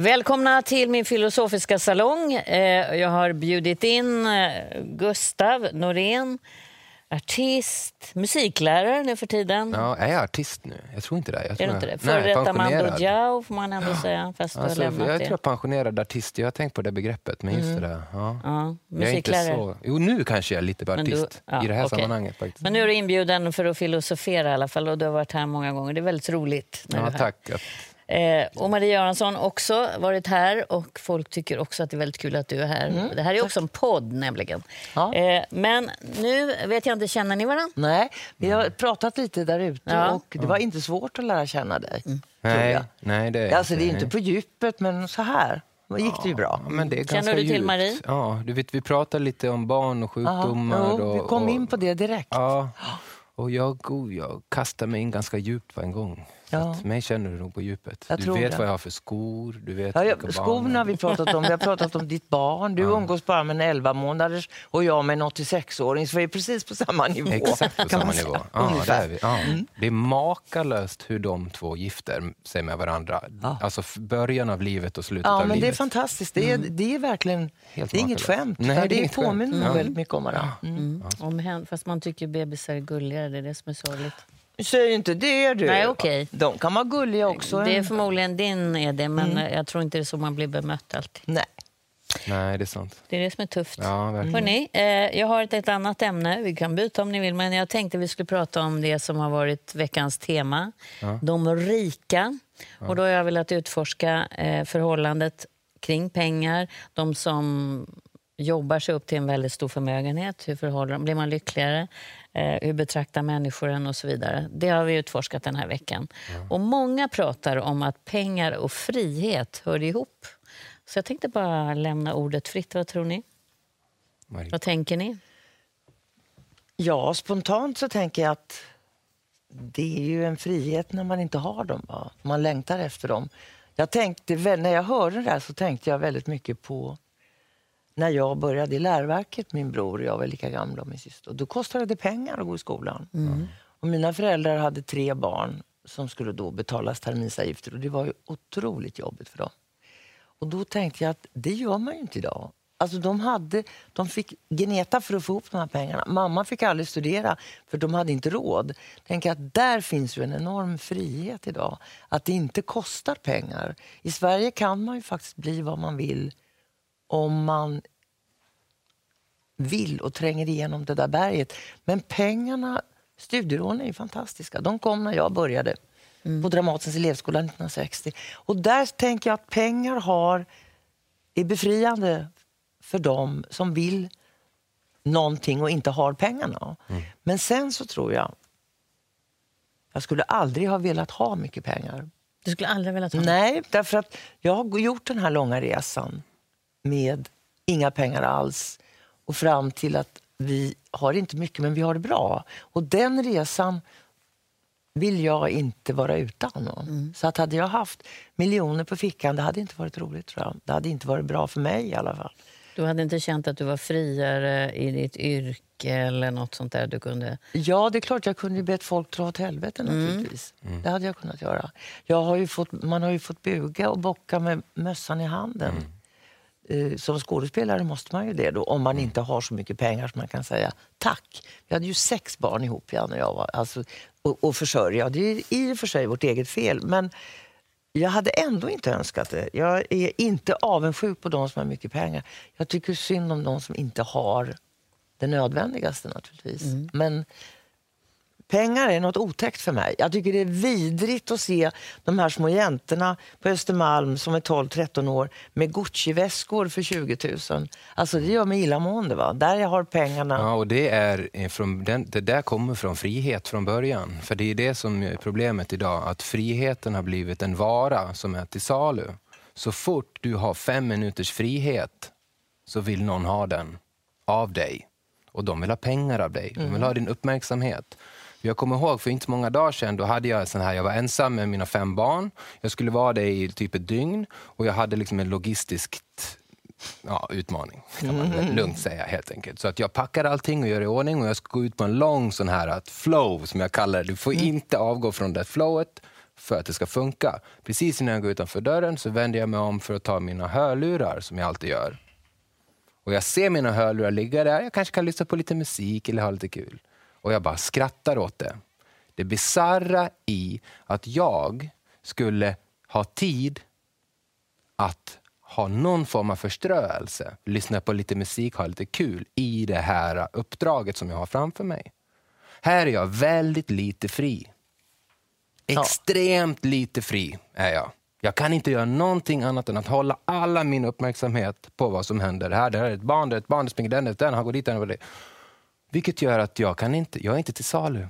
Välkomna till min filosofiska salong. Eh, Jag har bjudit in eh, Gustav Norén, artist, musiklärare nu för tiden. Ja, är jag artist nu? Jag tror inte det. Jag Är tror du inte det? Före detta Mando. Diao får man ändå säga, fast du Alltså, jag det. tror jag pensionerad artist. Jag har tänkt på det begreppet, men just det där. Ja. Ja, Jag är inte musiklärare. så... Jo, nu kanske jag är lite Men du- artist ja, i det här okej. sammanhanget. Faktiskt. Men nu är du inbjuden för att filosofera i alla fall och du har varit här många gånger. Det är väldigt roligt. När du ja, är här. tack. Eh, och Maria Göransson också varit här och folk tycker också att det är väldigt kul att du är här. det här är också en podd nämligen. Ja. Eh, men nu vet jag inte, känner ni varandra? Nej, vi har pratat lite där ute Ja. och det var inte svårt att lära känna dig. Tror Nej, nej, det är Alltså det är inte nej. på djupet, men så här då gick det ju bra. Ja, men det är Känner du till djupt. Marie? Ja, du vet, vi pratade lite om barn och sjukdomar. jo, vi och, kom och, in på det direkt. Ja, och jag, oh, jag kastade mig in ganska djupt på en gång. Så Ja. att mig känner du nog på djupet. Jag du vet det. vad jag har för skor, du vet Ja, vilka ja, barn skorna har vi pratat om, vi har pratat om ditt barn. Du umgås bara med en 11 månaders och jag med en 86-åring, så vi är precis på samma nivå. Exakt på samma nivå. Ja, det, är vi. Ja. det är makalöst hur de två gifter sig med varandra. Ja. Alltså början av livet och slutet Ja, av men det är livet. fantastiskt. Det är, det är verkligen Helt det är inget skämt. Nej, det är det påminner Ja. väldigt mycket om varandra. Mm. Mm. Om hen, fast man tycker bebisar är gulligare, det är det som är sorgligt. Säg inte det du. Nej, okej. De kan vara gulliga också. Det är förmodligen din är det, men eh, jag tror inte det är så man blir bemött alltid. Nej. Nej, det är sant. Det är det som är tufft. Ja. Hörrni, eh, jag har ett, ett annat ämne. Vi kan byta om ni vill, men jag tänkte vi skulle prata om det som har varit veckans tema. De rika. Och då har jag velat utforska eh, förhållandet kring pengar. De som jobbar sig upp till en väldigt stor förmögenhet. Hur förhåller de? Blir man lyckligare? Eh, hur betraktar människor en och så vidare. Det har vi utforskat den här veckan. Och många pratar om att pengar och frihet hör ihop. Så jag tänkte bara lämna ordet fritt. Vad tror ni? Marie. Vad tänker ni? Ja, spontant så tänker jag att det är ju en frihet när man inte har dem. Va? Man längtar efter dem. Jag tänkte, när jag hörde det här så tänkte jag väldigt mycket på när jag började i läroverket, min bror och jag var lika gamla och min syster. Då kostade det pengar att gå i skolan. Och mina föräldrar hade tre barn som skulle då betalas terminsavgifter och det var ju otroligt jobbigt för dem. Och då tänkte jag att det gör man ju inte idag. Alltså de, hade, de fick gneta för att få ihop de här pengarna. Mamma fick aldrig studera för de hade inte råd. Tänk att där finns ju en enorm frihet idag. Att det inte kostar pengar. I Sverige kan man ju faktiskt bli vad man vill om man vill och tränger igenom det där berget. Men pengarna, studielånen är ju fantastiska. De kom när jag började på Dramatens elevskola 1960. Och där tänker jag att pengar har, är befriande för dem som vill någonting och inte har pengarna. Men sen så tror jag, jag skulle aldrig ha velat ha mycket pengar. Du skulle aldrig vilja ta Nej, därför att jag har gjort den här långa resan med inga pengar alls och fram till att vi har inte mycket, men vi har det bra. Och den resan vill jag inte vara utan. Så att hade jag haft miljoner på fickan, det hade inte varit roligt tror jag. Det hade inte varit bra för mig i alla fall. Du hade inte känt att du var friare i ditt yrke eller något sånt där du kunde... Ja, det är klart jag kunde ju bett folk dra åt helvete naturligtvis. Det hade jag kunnat göra. Jag har ju fått, man har ju fått buga och bocka med mössan i handen. Eh, Som skådespelare måste man ju det då, om man inte har så mycket pengar som man kan säga tack. Vi hade ju sex barn ihop, Jan och jag, var, alltså, och, och försörja. Det är i och för sig vårt eget fel, men jag hade ändå inte önskat det. Jag är inte avundsjuk på de som har mycket pengar. Jag tycker synd om de som inte har det nödvändigaste naturligtvis. Men pengar är något otäckt för mig. Jag tycker det är vidrigt att se de här små jäntorna på Östermalm som är 12-13 år med Gucci-väskor för 20 000. Alltså det gör mig illamående. Va? Där jag har pengarna. Ja, och det, är eh, från, det där kommer från frihet från början. För det är det som är problemet idag, att friheten har blivit en vara som är till salu. Så fort du har fem minuters frihet så vill någon ha den av dig. Och de vill ha pengar av dig. De vill ha din uppmärksamhet. Jag kommer ihåg för inte många dagar sedan, då hade jag sån här, jag var ensam med mina fem barn. Jag skulle vara det i typ ett dygn och jag hade liksom en logistisk ja, utmaning, kan man mm. lugnt säga helt enkelt. Så att jag packar allting och gör i ordning och jag ska gå ut på en lång sån här att flow som jag kallar det. Du får mm. inte avgå från det flowet för att det ska funka. Precis innan jag går utanför dörren så vänder jag mig om för att ta mina hörlurar som jag alltid gör. Och jag ser mina hörlurar ligga där, jag kanske kan lyssna på lite musik eller ha lite kul. Och jag bara skrattar åt det. Det bisarra i att jag skulle ha tid att ha någon form av förströelse, lyssna på lite musik, ha lite kul i det här uppdraget som jag har framför mig. Här är jag väldigt lite fri. Extremt lite fri är jag. Jag kan inte göra någonting annat än att hålla alla min uppmärksamhet på vad som händer. Här, det här är ett barn, det är ett barn, det springer den, den har gått dit, den, det. Vilket gör att jag kan inte, jag är inte till salu.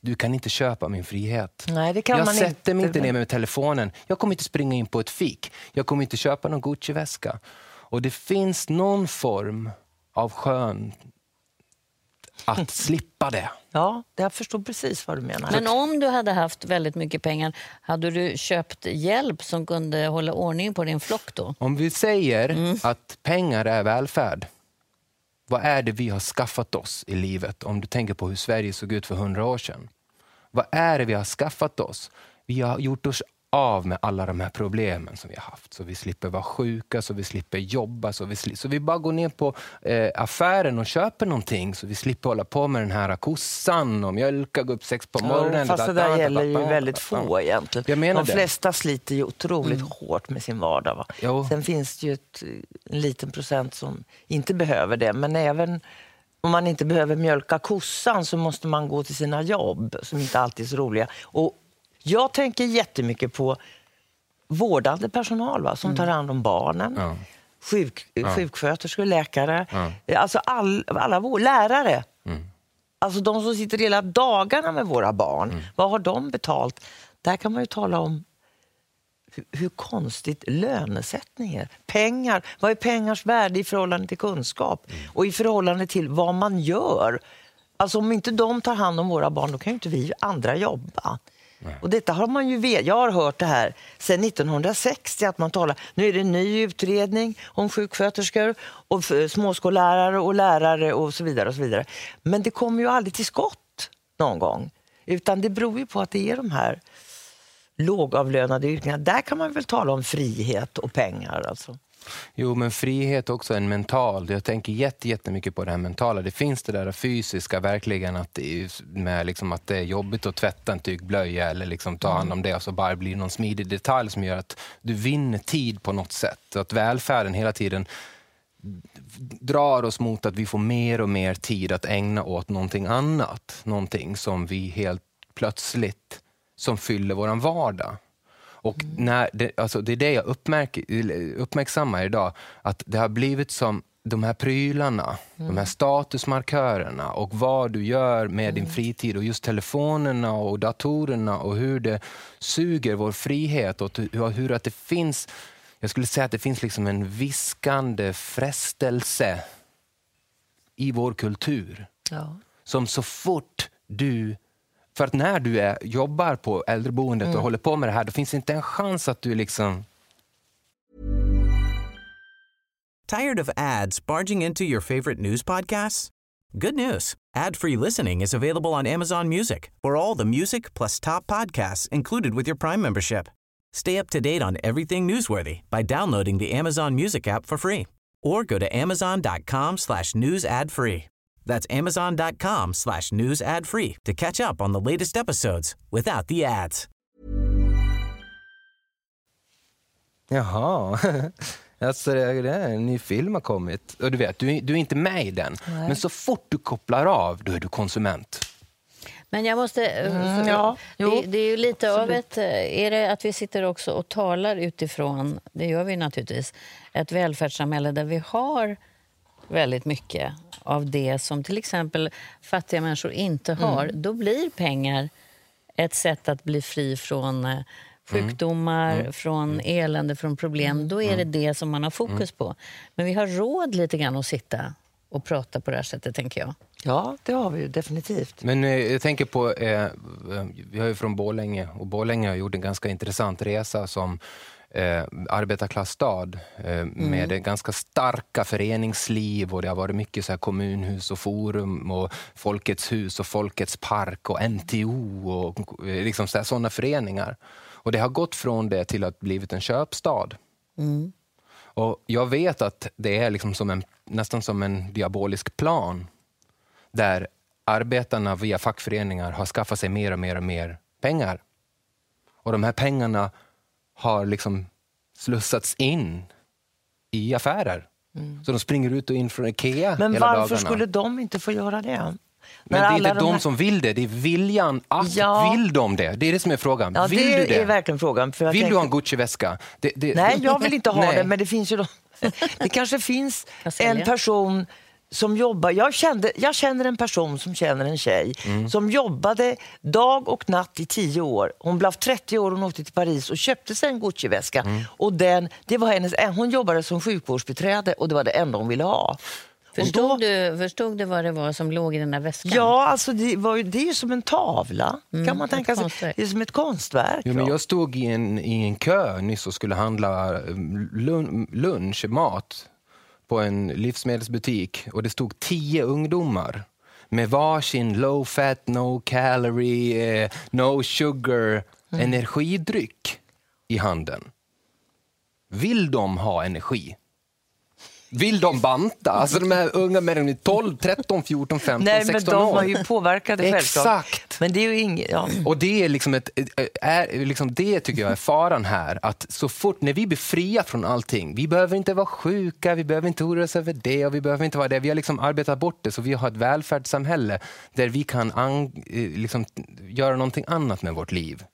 Du kan inte köpa min frihet. Nej, det kan jag man sätter mig inte ner med telefonen. Jag kommer inte springa in på ett fik. Jag kommer inte köpa någon Gucci-väska. Och det finns någon form av skön att slippa det. Ja, jag förstår precis vad du menar. Men om du hade haft väldigt mycket pengar, hade du köpt hjälp som kunde hålla ordning på din flock då? Om vi säger mm. att pengar är välfärd, vad är det vi har skaffat oss i livet? Om du tänker på hur Sverige såg ut för hundra år sedan. Vad är det vi har skaffat oss? Vi har gjort oss av med alla de här problemen som vi har haft. Så vi slipper vara sjuka, så vi slipper jobba, så vi, så vi bara går ner på eh, affären och köper någonting så vi slipper hålla på med den här kossan och mjölka, gå upp sex på morgonen. Ja, fast det där gäller ju väldigt få egentligen. Jag menar De flesta sliter ju otroligt mm. hårt med sin vardag. Va? Sen finns det ju ett, en liten procent som inte behöver det, men även om man inte behöver mjölka kossan så måste man gå till sina jobb som inte alltid är så roliga. Och jag tänker jättemycket på vårdande personal va, som mm. tar hand om barnen. Ja. Sjuk, ja. Sjuksköterskor, läkare, ja. alltså all, alla vår, lärare. Mm. Alltså de som sitter hela dagarna med våra barn. Mm. Vad har de betalt? Där kan man ju tala om hur, hur konstigt lönesättning är. Pengar, vad är pengars värde i förhållande till kunskap? Mm. Och i förhållande till vad man gör. Alltså om inte de tar hand om våra barn, då kan ju inte vi andra jobba. Och detta har man ju vet, jag har hört det här sedan 1960 att man talar, nu är det en ny utredning om sjuksköterskor och småskollärare och lärare och så vidare och så vidare. Men det kommer ju aldrig till skott någon gång. Utan det beror ju på att det är de här lågavlönade yrkena. Där kan man väl tala om frihet och pengar alltså. Jo, men frihet är också en mental. Jag tänker jättemycket på det här mentala. Det finns det där fysiska, verkligen, att det är, med liksom att det är jobbigt att tvätta en tygblöja eller liksom ta hand om det och så bara blir någon smidig detalj som gör att du vinner tid på något sätt. Att välfärden hela tiden drar oss mot att vi får mer och mer tid att ägna åt någonting annat. Någonting som vi helt plötsligt, som fyller vår vardag. Och när det, alltså det är det jag uppmärksammar idag, att det har blivit som de här prylarna, mm. de här statusmarkörerna och vad du gör med mm. din fritid och just telefonerna och datorerna och hur det suger vår frihet och hur att det finns, jag skulle säga att det finns liksom en viskande frestelse i vår kultur. Ja. Som så fort du för att när du är, jobbar på äldreboendet mm. och håller på med det här, då finns det inte en chans att du liksom... Tired of ads barging into your favorite news podcasts? Good news! Ad-free listening is available on Amazon Music for all the music plus top podcasts included with your Prime membership. Stay up to date on everything newsworthy by downloading the Amazon Music app for free or go to amazon.com slash news ad free. That's amazon.com slash news ad free to catch up on the latest episodes without the ads. Jaha. Alltså, det är en ny film har kommit. Och du vet, du, du är inte med i den. Nej. Men så fort du kopplar av, då är du konsument. Men jag måste... Eh, mm, ja, det, det, är ju lite av ett... Eh, är det att vi sitter också och talar utifrån, det gör vi naturligtvis, ett välfärdssamhälle där vi har väldigt mycket av det som till exempel fattiga människor inte har, mm. då blir pengar ett sätt att bli fri från, eh, sjukdomar, mm. från mm. elände, från problem, då är det mm. det som man har fokus på. Men vi har råd lite grann att sitta och prata på det här sättet, tänker jag. Ja, det har vi ju definitivt. Men eh, jag tänker på, eh, vi har ju från Borlänge och Borlänge har gjort en ganska intressant resa som eh, arbetarklassstad eh, mm. med ganska starka föreningsliv och det har varit mycket så här kommunhus och forum och Folkets hus och Folkets park och NTO och eh, liksom sådana föreningar. Och det har gått från det till att blivit en köpstad. Mm. Och jag vet att det är liksom som en, nästan som en diabolisk plan där arbetarna via fackföreningar har skaffat sig mer och mer och mer pengar. Och de här pengarna har liksom slussats in i affärer. Mm. Så de springer ut och in från Ikea Men hela varför skulle de inte få göra det? Men det är inte de, här... som vill det, det är viljan att ja. vill de det? Det är det som är frågan. Ja, vill det du det? är verkligen frågan. vill tänker... du ha en Gucci-väska? Det, det... Nej, jag vill inte ha det, men det finns ju de... Det kanske finns en person som jobbar. Jag, kände, jag känner en person som känner en tjej mm. som jobbade dag och natt i tio år. Hon blev 30 år och åkte till Paris och köpte sig en Gucci-väska. Mm. Och den, det var hennes, hon jobbade som sjukvårdsbiträde och det var det enda hon ville ha. Förstod, då, du, förstod du vad det var som låg i den där väskan? Ja, alltså det, var ju, det är ju som en tavla. Mm, kan man tänka sig. Det är som ett konstverk. Jo, men jag stod i en, i en kö nyss och skulle handla lunch, mat på en livsmedelsbutik och det stod tio ungdomar med varsin low fat, no calorie, eh, no sugar mm. energidryck i handen. Vill de ha energi? Vill de banta? Alltså de här unga människorna 12, 13, 14, 15, Nej, 16 år. Men de var ju påverkade Exakt. Men det är ju inget, ja. Och det är liksom ett, är, liksom det tycker jag är faran här. Att så fort, när vi blir fria från allting, vi behöver inte vara sjuka, vi behöver inte oroa oss över det och vi behöver inte vara det. Vi har liksom arbetat bort det så vi har ett välfärdssamhälle där vi kan an, liksom, göra någonting annat med vårt liv.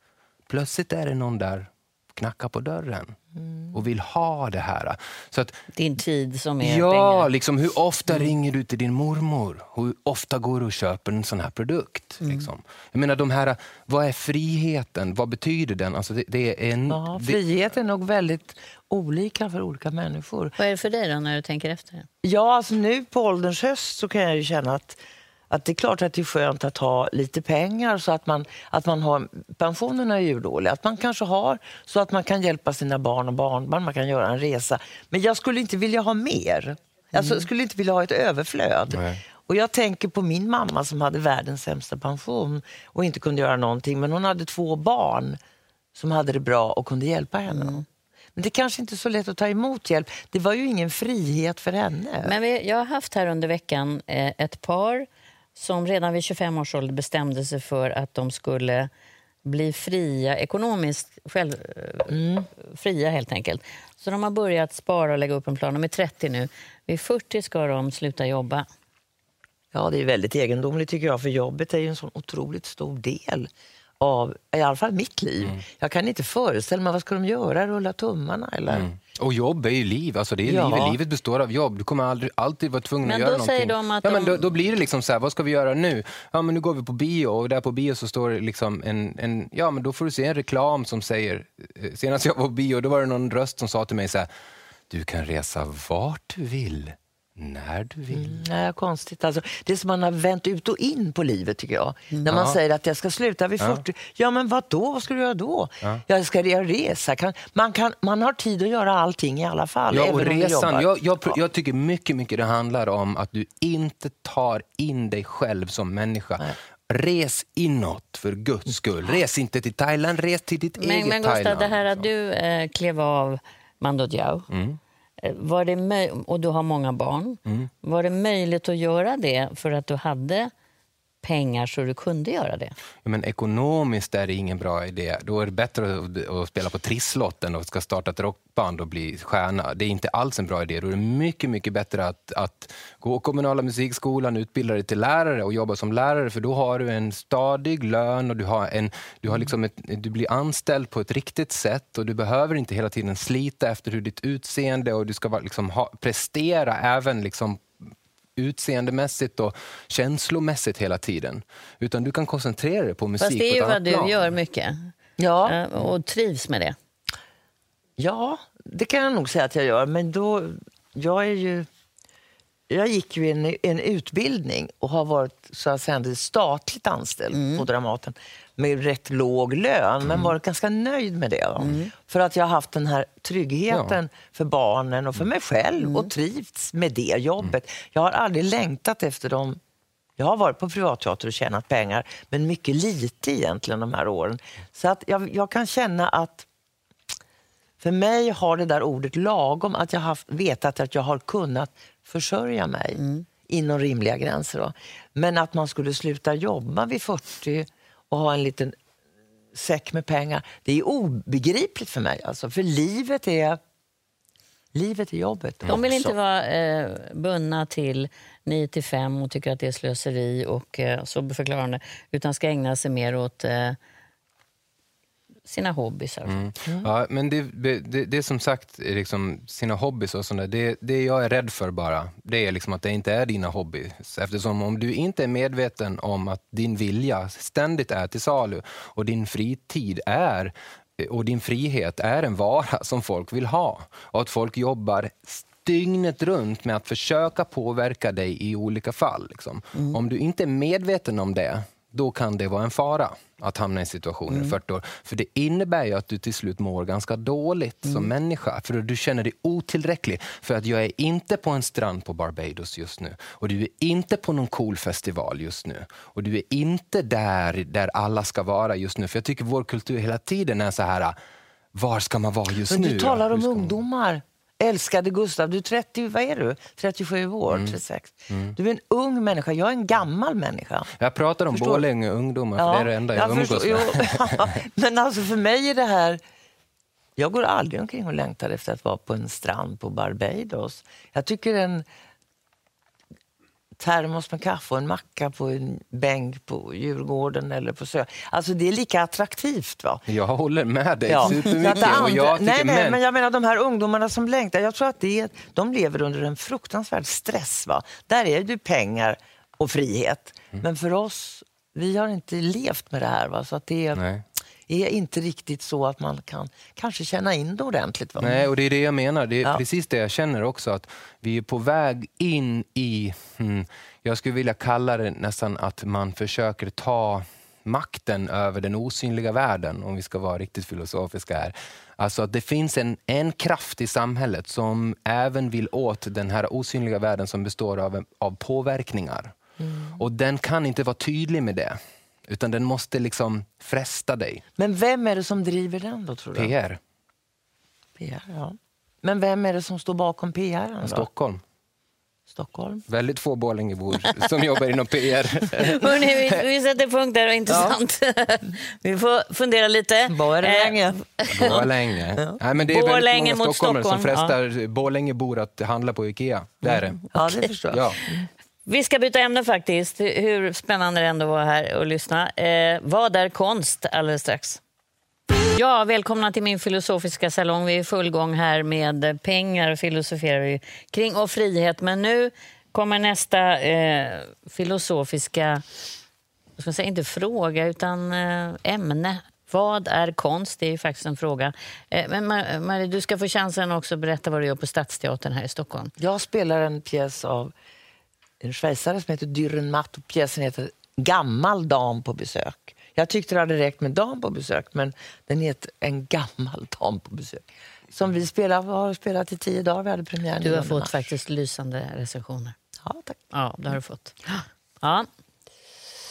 Plötsligt är det någon där knackar på dörren mm. och vill ha det här. Så att, din tid som är ja, pengar. Liksom, hur ofta mm. ringer du till din mormor? Hur ofta går du och köper en sån här produkt? Mm. Liksom? Jag menar, de här, vad är friheten? Vad betyder den? Alltså, det, det är en, ja, frihet är nog väldigt olika för olika människor. Vad är det för dig då, när du tänker efter? Ja, alltså nu på ålderns höst så kan jag ju känna att att det är klart att det är skönt att ha lite pengar så att man, att man har, pensionerna är ju dåliga, att man kanske har så att man kan hjälpa sina barn och barnbarn, man kan göra en resa. Men jag skulle inte vilja ha mer. Alltså, jag skulle inte vilja ha ett överflöd. Nej. Och jag tänker på min mamma som hade världens sämsta pension och inte kunde göra någonting, men hon hade två barn som hade det bra och kunde hjälpa henne. Mm. Men det kanske inte är så lätt att ta emot hjälp. Det var ju ingen frihet för henne. Men jag har haft här under veckan eh, ett par som redan vid 25 års ålder bestämde sig för att de skulle bli fria, ekonomiskt själv, mm. fria helt enkelt. Så de har börjat spara och lägga upp en plan. De är 30 nu. Vid 40 ska de sluta jobba. Ja, det är väldigt egendomligt tycker jag, för jobbet är ju en så otroligt stor del av i alla fall mitt liv. Mm. Jag kan inte föreställa mig, vad ska de göra? Rulla tummarna eller? Mm. Och jobb är ju liv, alltså det är ja. livet. livet består av jobb. Du kommer aldrig, alltid vara tvungen men att göra någonting. Säger de att ja, men då, då, blir det liksom så här, vad ska vi göra nu? Ja men nu går vi på bio och där på bio så står det liksom en, en ja men då får du se en reklam som säger, eh, senast jag var på bio då var det någon röst som sa till mig så här, du kan resa vart du vill när du vill. Mm, nej, konstigt. Alltså, det är som man har vänt ut och in på livet tycker jag. Mm. När man ja. säger att jag ska sluta vid 40. Ja, ja men vad då? Vad ska du göra då? Ja. Jag ska resa. Kan, man, kan, man har tid att göra allting i alla fall. Ja, och resan. Jag, jag, jag, tycker mycket, mycket det handlar om att du inte tar in dig själv som människa. Nej. Res inåt för guds skull. Res inte till Thailand, res till ditt men, eget men, Gustav, Thailand. Det här att du eh, klev av Mando Diao. Mm var det och du har många barn. Mm. Var det möjligt att göra det för att du hade pengar så du kunde göra det? Ja, men ekonomiskt är det ingen bra idé. Då är det bättre att, att spela på trisslotten och ska starta ett rockband och bli stjärna. Det är inte alls en bra idé. Då är det mycket, mycket bättre att, att gå kommunala musikskolan, utbilda dig till lärare och jobba som lärare för då har du en stadig lön och du, har en, du, har liksom ett, du blir anställd på ett riktigt sätt och du behöver inte hela tiden slita efter hur ditt utseende och du ska liksom ha, prestera även liksom utseendemässigt och känslomässigt hela tiden. Utan du kan koncentrera dig på musik Fast det är ju vad du plan. gör mycket. Ja. eh, och trivs med det. Ja, det kan jag nog säga att jag gör. Men då, jag är ju... Jag gick ju en, en utbildning och har varit så att säga, statligt anställd på Dramaten med rätt låg lön, men varit ganska nöjd med det. Va? För att jag har haft den här tryggheten för barnen och för mig själv och trivts med det jobbet. Jag har aldrig längtat efter dem jag har varit på privatteater och tjänat pengar, men mycket lite egentligen de här åren. Så att jag, jag kan känna att för mig har det där ordet lagom, att jag har vetat att jag har kunnat försörja mig inom rimliga gränser. Då. Men att man skulle sluta jobba vid 40 och ha en liten säck med pengar, det är obegripligt för mig. Alltså, för livet är, livet är jobbet De vill också. inte vara eh, bundna till 9 till 5 och tycker att det är slöseri och eh, så förklarar de det, utan ska ägna sig mer åt eh, sina hobbysar. Mm. Ja, men det, det, det är som sagt liksom sina hobbys och sånt där. Det, det jag är rädd för bara, det är liksom att det inte är dina hobbys. Eftersom om du inte är medveten om att din vilja ständigt är till salu och din fritid är och din frihet är en vara som folk vill ha och att folk jobbar dygnet runt med att försöka påverka dig i olika fall. Liksom. Om du inte är medveten om det, då kan det vara en fara att hamna i situationen i 40 år. För det innebär ju att du till slut mår ganska dåligt som människa. För du känner dig otillräcklig. För att jag är inte på en strand på Barbados just nu. Och du är inte på någon cool festival just nu. Och du är inte där, där alla ska vara just nu. För jag tycker vår kultur hela tiden är så här, var ska man vara just Men nu? du talar om ungdomar. Älskade Gustav, du är 30, vad är du? 37 år, Mm. 36. Du är en ung människa, jag är en gammal människa. Jag pratar om. Borlänge ungdomar, för det är det enda jag, umgås förstår. med. Men alltså för mig är det här... Jag går aldrig omkring och längtar efter att vara på en strand på Barbados. Jag tycker en termos med kaffe och en macka på en bänk på Djurgården eller på Sö. Alltså det är lika attraktivt. va? Jag håller med dig Ja. Supermycket. andra, jag nej, nej, men, men jag menar de här ungdomarna som längtar, jag tror att det, är- de lever under en fruktansvärd stress. Va? Där är det pengar och frihet. Mm. Men för oss, vi har inte levt med det här. Va? Så att det är, Nej. Är inte riktigt så att man kan kanske känna in det ordentligt. Va? Nej, och det är det jag menar. Det är Ja. precis det jag känner också. Att vi är på väg in i, hmm, jag skulle vilja kalla det nästan att man försöker ta makten över den osynliga världen, om vi ska vara riktigt filosofiska här. Alltså att det finns en, en kraft i samhället som även vill åt den här osynliga världen som består av, av påverkningar. Och den kan inte vara tydlig med det, utan den måste liksom fresta dig. Men vem är det som driver den då, tror du? PR, PR ja. Men vem är det som står bakom PR? Då? Stockholm. Stockholm? Väldigt få Borlängebor som jobbar inom PR. Hörrni, vi, vi sätter punkt där, intressant. vi får fundera lite. Borlänge. Eh, Borlänge. Nej, men det är Borlänge väldigt många stockholmare som Stockholm, frestar Borlängebor att handla på Ikea. Det är det. Ja, det förstår jag. Ja. Vi ska byta ämne faktiskt. Hur spännande det ändå var här och lyssna. Eh, vad är konst alldeles strax? Ja, välkomna till min filosofiska salong. Vi är i full gång här med pengar filosoferar vi kring och frihet. Men nu kommer nästa eh, filosofiska, jag ska säga, inte fråga utan eh, ämne. Vad är konst? Det är ju faktiskt en fråga. Eh, men Marie, du ska få chansen också att berätta vad du gör på Stadsteatern här i Stockholm. Jag spelar en pjäs av en schweizare som heter Dürren Matt och pjäsen heter Gammal dam på besök. Jag tyckte det hade räckt med dam på besök, men den heter En gammal dam på besök. Som vi spelar, har spelat i tio dagar. Vi hade premiär Du har 9 fått mars. faktiskt lysande recensioner. Ja, tack. Ja, det har du fått. Ja.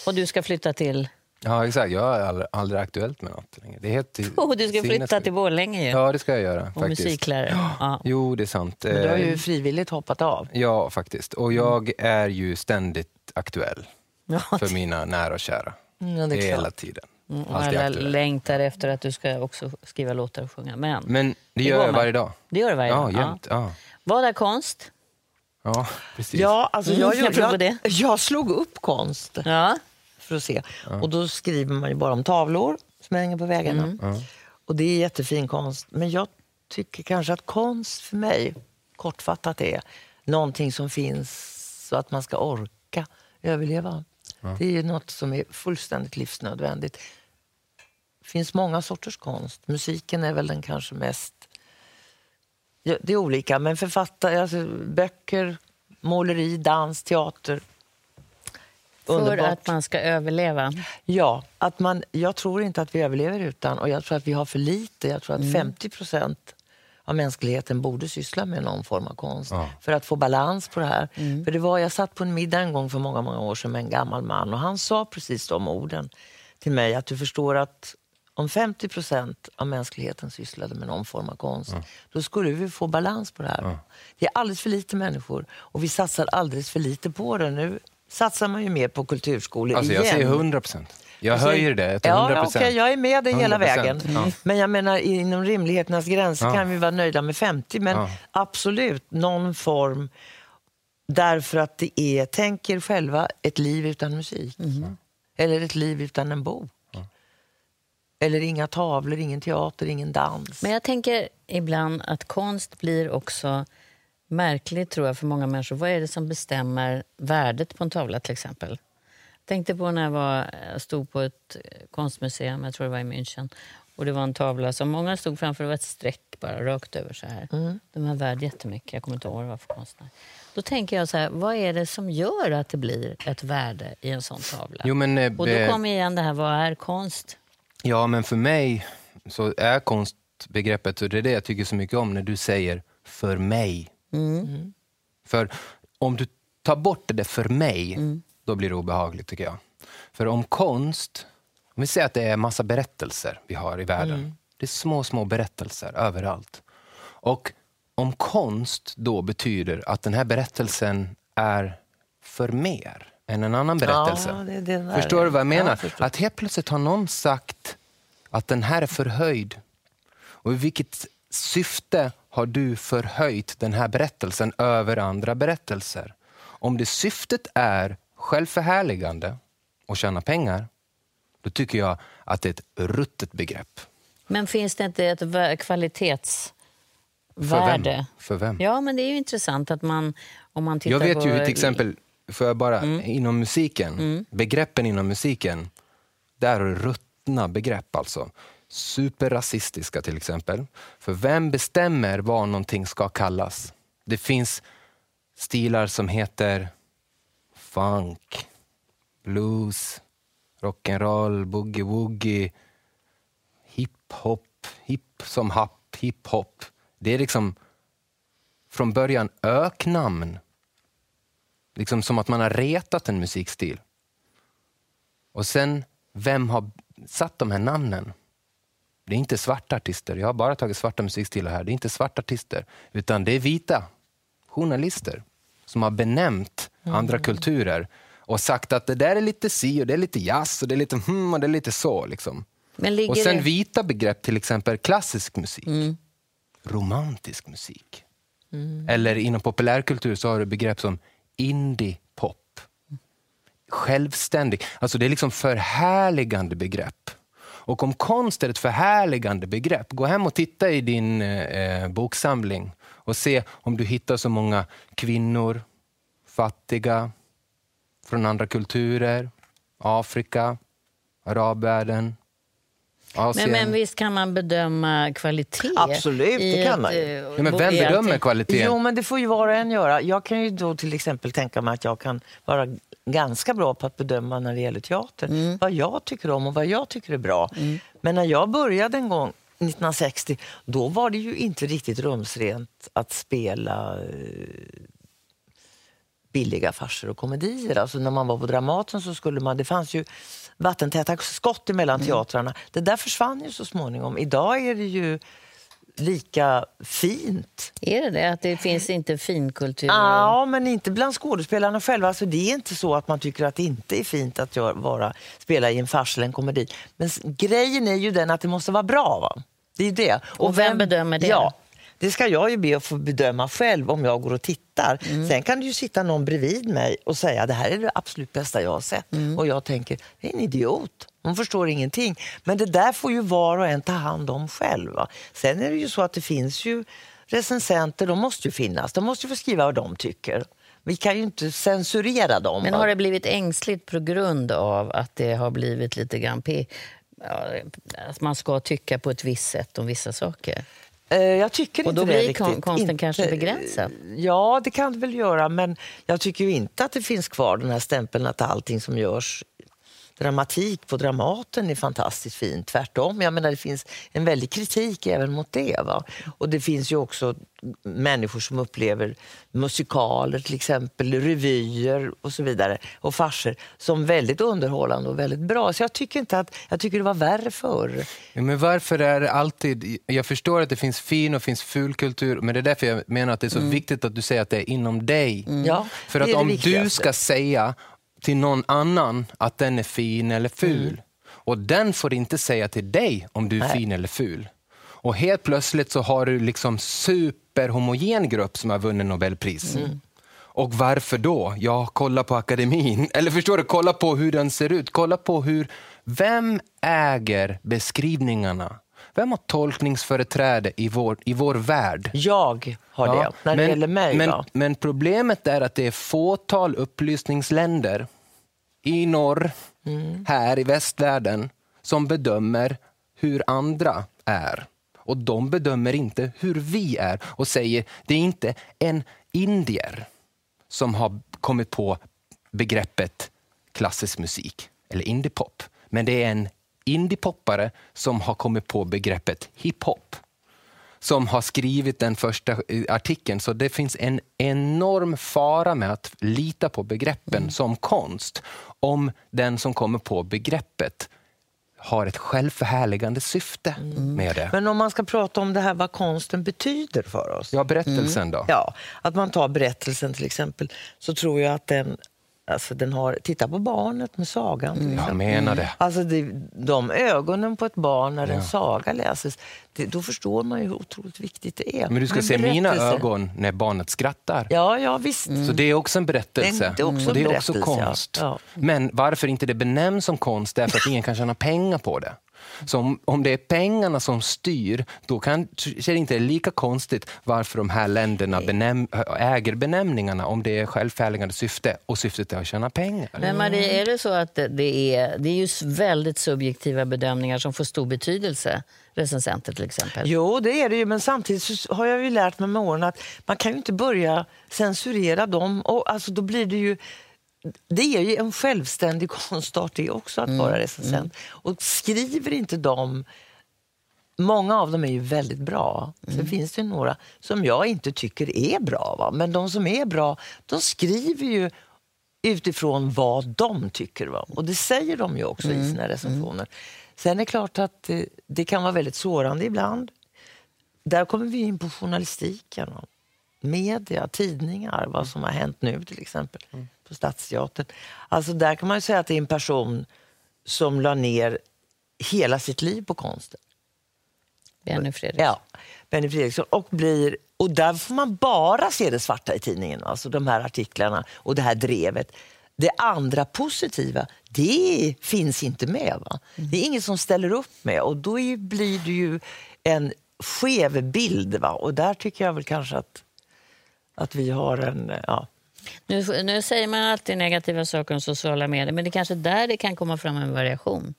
Och du ska flytta till... ja, exakt. Jag är aldrig, aldrig aktuellt med något längre. Det är helt Oh, du ska flytta till Borlänge ju. Ja, det ska jag göra. och faktiskt. musiklärare. Ja. Jo, det är sant. Men du har ju Eh, frivilligt hoppat av. Ja, faktiskt. Och jag är ju ständigt aktuell Ja, för mina nära och kära. Mm, ja, det är Hela klart. tiden. Mm, och Alltid alla aktuell. längtar efter att du ska också skriva låtar och sjunga. Men Men det, gör jag varje dag. det gör du varje Ja, dag. jämt. Ja. Vad är konst? Ja, precis. Ja, alltså Mm, jag, jag jag, jag, jag slog upp konst Ja. För att se. Och då skriver man ju bara om tavlor som hänger på väggarna. Mm. Och det är jättefin konst. Men jag tycker kanske att konst för mig, kortfattat, är någonting som finns så att man ska orka överleva. Det är ju något som är fullständigt livsnödvändigt. Det finns många sorters konst. Musiken är väl den kanske mest... Ja, det är olika, men författare, alltså, böcker, måleri, dans, teater. För Underbart. att man ska överleva. Ja, att man, jag tror inte att vi överlever utan och jag tror att vi har för lite. Jag tror att 50 procent av mänskligheten borde syssla med någon form av konst Ja. för att få balans på det här. För det var, jag satt på en middag en gång för många, många år sedan med en gammal man och han sa precis de orden till mig att du förstår att om 50 procent av mänskligheten sysslade med någon form av konst, då skulle vi få balans på det här. Det är alldeles för lite människor och vi satsar alldeles för lite på det. Nu satsar man ju mer på kulturskolor Alltså igen. jag säger 100 procent. Jag Alltså, höjer det till Ja, 100 okej, procent. jag är med dig hela 100%, vägen. ja. Men jag menar inom rimlighetens gränser Ja. kan vi vara nöjda med 50. Men Ja. absolut, någon form. Därför att det är, tänk er själva, ett liv utan musik. Mm. Eller ett liv utan en bok. Eller inga tavlor, ingen teater, ingen dans. Men jag tänker ibland att konst blir också märkligt tror jag för många människor. Vad är det som bestämmer värdet på en tavla till exempel? Jag tänkte på när jag, var, jag stod på ett eh, konstmuseum, jag tror det var i München. Och det var en tavla som många stod framför, det var ett streck bara rakt över så här. Den var värd jättemycket, jag kommer inte ihåg vad för konstnär. Då tänker jag så här, vad är det som gör att det blir ett värde i en sån tavla? Jo, men, eh, Och då kommer igen det här, vad är konst? Ja, men för mig så är konstbegreppet, och det är det jag tycker så mycket om när du säger för mig. Mm. För om du tar bort det där för mig, då blir det obehagligt tycker jag. För om konst, om vi säger att det är massa berättelser vi har i världen. Det är små, små berättelser överallt. Och om konst då betyder att den här berättelsen är för mer än en annan berättelse. Ja, det det. Förstår du vad jag Ja, menar? förstår. att helt plötsligt har någon sagt att den här är förhöjd. Och i vilket syfte har du förhöjt den här berättelsen över andra berättelser? Om det syftet är självförhärligande och tjäna pengar, då tycker jag att det är ett ruttet begrepp. Men finns det inte ett vä- För vem? kvalitetsvärde? För vem? Ja, men det är ju intressant att man, om man tittar Jag vet på... ju till exempel, får jag bara, inom musiken, begreppen inom musiken, där är ruttna begrepp alltså. Superrasistiska till exempel. För vem bestämmer vad någonting ska kallas? Det finns stilar som heter funk, blues, rock'n'roll, boogie-woogie, hiphop, hip som happ, hiphop. Det är liksom från början öknamn. Liksom som att man har retat en musikstil. Och sen, vem har satt de här namnen? Det är inte svarta artister. Jag har bara tagit svarta musikstilar här. Det är inte svarta artister, utan det är vita journalister som har benämnt andra kulturer och sagt att det där är lite si och det är lite jazz och det är lite hmm och det är lite så. Liksom. Och sen det... vita begrepp, till exempel klassisk musik, romantisk musik. Eller inom populärkultur så har du begrepp som indie-pop. Självständig. Alltså det är liksom förhärligande begrepp. Och om konst är ett förhärligande begrepp, gå hem och titta i din eh, boksamling och se om du hittar så många kvinnor, fattiga, från andra kulturer, Afrika, arabvärlden, Asien. Men, men visst kan man bedöma kvalitet? Absolut, det kan ett, man ju. eh, ja, men vem bedömer kvaliteten? Jo, men det får ju var och en göra. Jag kan ju då till exempel tänka mig att jag kan vara ganska bra på att bedöma när det gäller teater. Mm. Vad jag tycker om och vad jag tycker är bra. Men när jag började en gång 1960, då var det ju inte riktigt rumsrent att spela eh, billiga farser och komedier. Alltså när man var på Dramaten så skulle man, det fanns ju vattentäta skott Mm. emellan teatrarna. Det där försvann ju så småningom. Idag är det ju lika fint. Är det det? Att det finns inte finkultur? Ja, men inte bland skådespelarna själva. Alltså, det är inte så att man tycker att det inte är fint att vara, spela i en fars eller en komedi. Men grejen är ju den att det måste vara bra. Va? Det är det. Och vem bedömer det? Ja, det ska jag ju be att få bedöma själv om jag går och tittar. Mm. Sen kan det ju sitta någon bredvid mig och säga det här är det absolut bästa jag har sett. Mm. Och jag tänker, det är en idiot. Hon förstår ingenting. Men det där får ju var och en ta hand om själv. Va? Sen är det ju så att det finns ju recensenter, de måste ju finnas. De måste ju få skriva vad de tycker. Vi kan ju inte censurera dem. Men har det blivit ängsligt på grund av att det har blivit lite grann ja, att man ska tycka på ett visst sätt om vissa saker. Eh, Jag tycker Och inte då det blir riktigt. kon- konsten Inte- kanske begränsad. Ja, det kan det väl göra, men jag tycker ju inte att det finns kvar den här stämpeln att allting som görs dramatik på Dramaten är fantastiskt fint. Tvärtom, jag menar det finns en väldig kritik även mot det. Va? Och det finns ju också människor som upplever musikaler till exempel, revyer och så vidare och farser som väldigt underhållande och väldigt bra. Så jag tycker inte att, jag tycker det var värre förr. Men varför är det alltid... Jag förstår att det finns fin och finns ful kultur, men det är därför jag menar att det är så viktigt att du säger att det är inom dig. Ja, För att om du ska säga till någon annan att den är fin eller ful, Mm. och den får inte säga till dig om du är fin eller ful. Och helt plötsligt så har du liksom superhomogen grupp som har vunnit Nobelpris. Mm. Och varför då? Ja, kolla på akademin. Eller förstår du, kolla på hur den ser ut. Kolla på hur... Vem äger beskrivningarna? Vem har tolkningsföreträde i vår, i vår värld? Jag har det, Ja, när det gäller mig. Men, men problemet är att det är fåtal upplysningsländer i norr, Mm. här i västvärlden, som bedömer hur andra är. Och de bedömer inte hur vi är och säger det är inte en indier som har kommit på begreppet klassisk musik eller indiepop. Men det är en indiepoppare som har kommit på begreppet hiphop som har skrivit den första eh, artikeln. Så det finns en enorm fara med att lita på begreppen som konst om den som kommer på begreppet har ett självförhärligande syfte med det. Men om man ska prata om det här vad konsten betyder för oss. Ja, berättelsen då? Ja, att man tar berättelsen till exempel, så tror jag att den, alltså den har... Titta på barnet med sagan till Jag exempel. menar det. Alltså det, de ögonen på ett barn när en saga läses, det, då förstår man ju hur otroligt viktigt det är. Men du ska Men se mina berättelse- ögon när barnet skrattar. Ja, ja visst. Så det är också en berättelse. Det är också och det är en också berättelse, ja. konst. Ja. Men varför inte det benämns som konst? Därför att ingen kan tjäna pengar på det. Så om, om det är pengarna som styr, då kan, är det inte lika konstigt varför de här länderna benäm, äger benämningarna om det är självförhärligande syfte och syftet är att tjäna pengar. Men Marie, är det så att det- är, det är ju väldigt subjektiva bedömningar som får stor betydelse? Recensenter till exempel. Jo, det är det ju, men samtidigt så har jag ju lärt mig med åren att man kan ju inte börja censurera dem. Och alltså, då blir det ju... Det är ju en självständig konstart det också att vara recensent. Och skriver inte de... Många av dem är ju väldigt bra. Sen finns det några som jag inte tycker är bra. Va? Men de som är bra, de skriver ju utifrån vad de tycker. Va? Och det säger de ju också i sina recensioner. Sen är det klart att det, det kan vara väldigt sårande ibland. Där kommer vi in på journalistiken, media, tidningar, vad som har hänt nu till exempel på Stadsteatern. Alltså där kan man ju säga att det är en person som la ner hela sitt liv på konsten. Benny Fredriksson. Ja, Benny Fredriksson. Och, blir, och där får man bara se det svarta i tidningen, alltså de här artiklarna och det här drevet. Det andra positiva, det finns inte med. Va? Det är ingen som ställer upp med och då blir det ju en skev bild. Va? Och där tycker jag väl kanske att, att vi har en... Ja. Nu, nu säger man alltid negativa saker om sociala medier, men det är kanske där det kan komma fram en variation.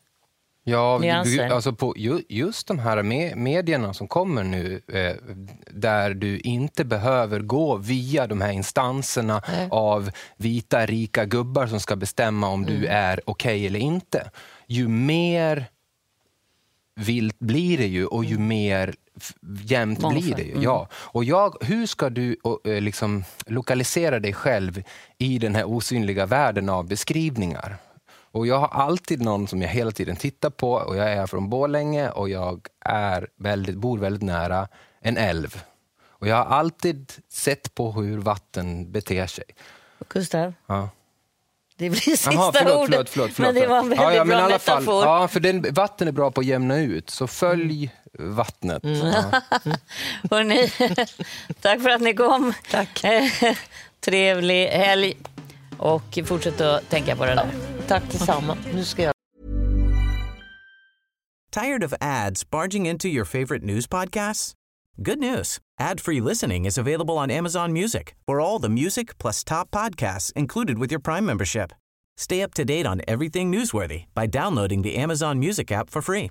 Ja, Nyanser. alltså på ju, just de här me- medierna som kommer nu, eh, där du inte behöver gå via de här instanserna av vita, rika gubbar som ska bestämma om Mm. du är okej eller inte. Ju mer vilt blir det ju och ju mer f- jämnt Mångfald. blir det ju. Ja. Och jag, hur ska du och, eh, liksom, lokalisera dig själv i den här osynliga världen av beskrivningar? Och jag har alltid någon som jag hela tiden tittar på och jag är från Borlänge och jag är väldigt, bor väldigt nära en älv. Och jag har alltid sett på hur vatten beter sig. Gustav, Ja. det blir sista Jaha, förlåt, ordet. förlåt, förlåt. Men det var en väldigt ja, ja, bra fall, metafor. Ja, för den, vatten är bra på att jämna ut, så följ vattnet. Mm. Ja. Hörrni, tack för att ni kom. Tack. Trevlig helg. Och fortsätt att tänka på det där. Tack detsamma. Nu ska jag Tired of ads barging into your favorite news podcasts? Good news. Ad-free listening is available on Amazon Music for all the music plus top podcasts included with your Prime membership. Stay up to date on everything newsworthy by downloading the Amazon Music app for free